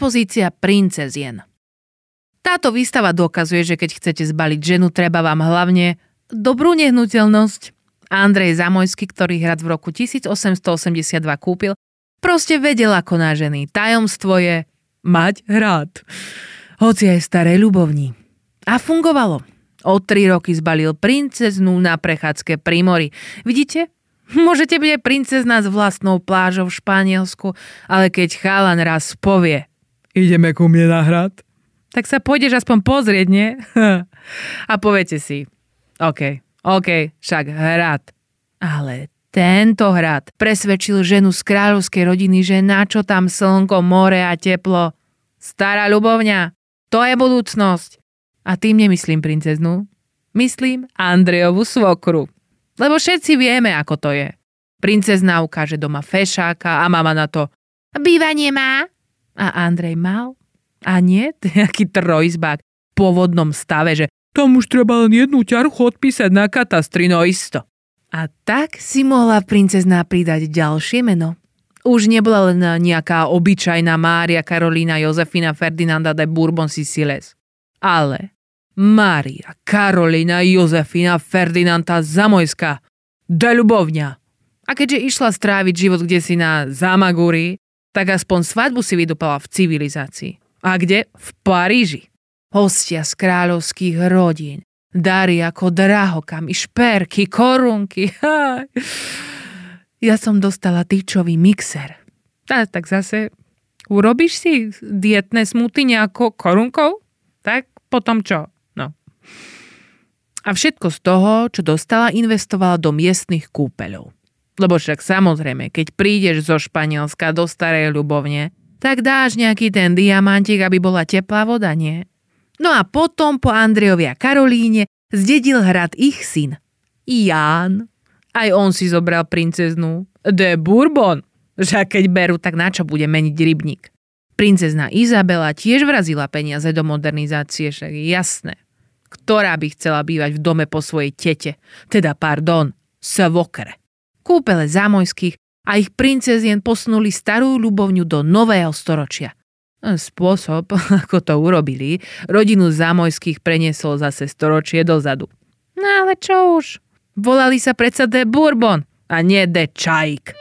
expozícia princezien. Táto výstava dokazuje, že keď chcete zbaliť ženu, treba vám hlavne dobrú nehnuteľnosť. Andrej Zamojský, ktorý hrad v roku 1882 kúpil, proste vedel ako na ženy. Tajomstvo je mať hrad. Hoci aj staré ľubovní. A fungovalo. O tri roky zbalil princeznú na prechádzke pri mori. Vidíte? Môžete byť aj princezna s vlastnou plážou v Španielsku, ale keď chalan raz povie ideme ku mne na hrad, tak sa pôjdeš aspoň pozrieť, nie? A poviete si, OK, OK, však hrad. Ale tento hrad presvedčil ženu z kráľovskej rodiny, že na čo tam slnko, more a teplo. Stará ľubovňa, to je budúcnosť. A tým nemyslím princeznú, myslím Andrejovu svokru. Lebo všetci vieme, ako to je. Princezna ukáže doma fešáka a mama na to Bývanie má? A Andrej mal? A nie? Nejaký trojizbák v pôvodnom stave, že tam už treba len jednu ťarchu odpísať na katastri, no isto. A tak si mohla princezná pridať ďalšie meno. Už nebola len nejaká obyčajná Mária Karolína Jozefina Ferdinanda de Bourbon Siciles. Ale Mária, Karolina, Jozefina, Ferdinanda Zamojská, de Ľubovňa. A keďže išla stráviť život kde si na Zamagúri, tak aspoň svadbu si vydupala v civilizácii. A kde? V Paríži. Hostia z kráľovských rodín. Dary ako drahokami, šperky, korunky. Ja som dostala tyčový mixer. A tak zase urobíš si dietné smuty nejakou korunkou? Tak potom čo? A všetko z toho, čo dostala, investovala do miestnych kúpeľov. Lebo však samozrejme, keď prídeš zo Španielska do starej ľubovne, tak dáš nejaký ten diamantik, aby bola teplá voda, nie? No a potom po Andrejovi a Karolíne zdedil hrad ich syn. Ján. Aj on si zobral princeznú. De Bourbon. Že keď berú, tak na čo bude meniť rybník? Princezna Izabela tiež vrazila peniaze do modernizácie, však jasné ktorá by chcela bývať v dome po svojej tete, teda pardon, svokre. Kúpele zámojských a ich princezien posunuli starú ľubovňu do nového storočia. Spôsob, ako to urobili, rodinu zámojských preniesol zase storočie dozadu. No ale čo už? Volali sa predsa de Bourbon a nie de Čajk.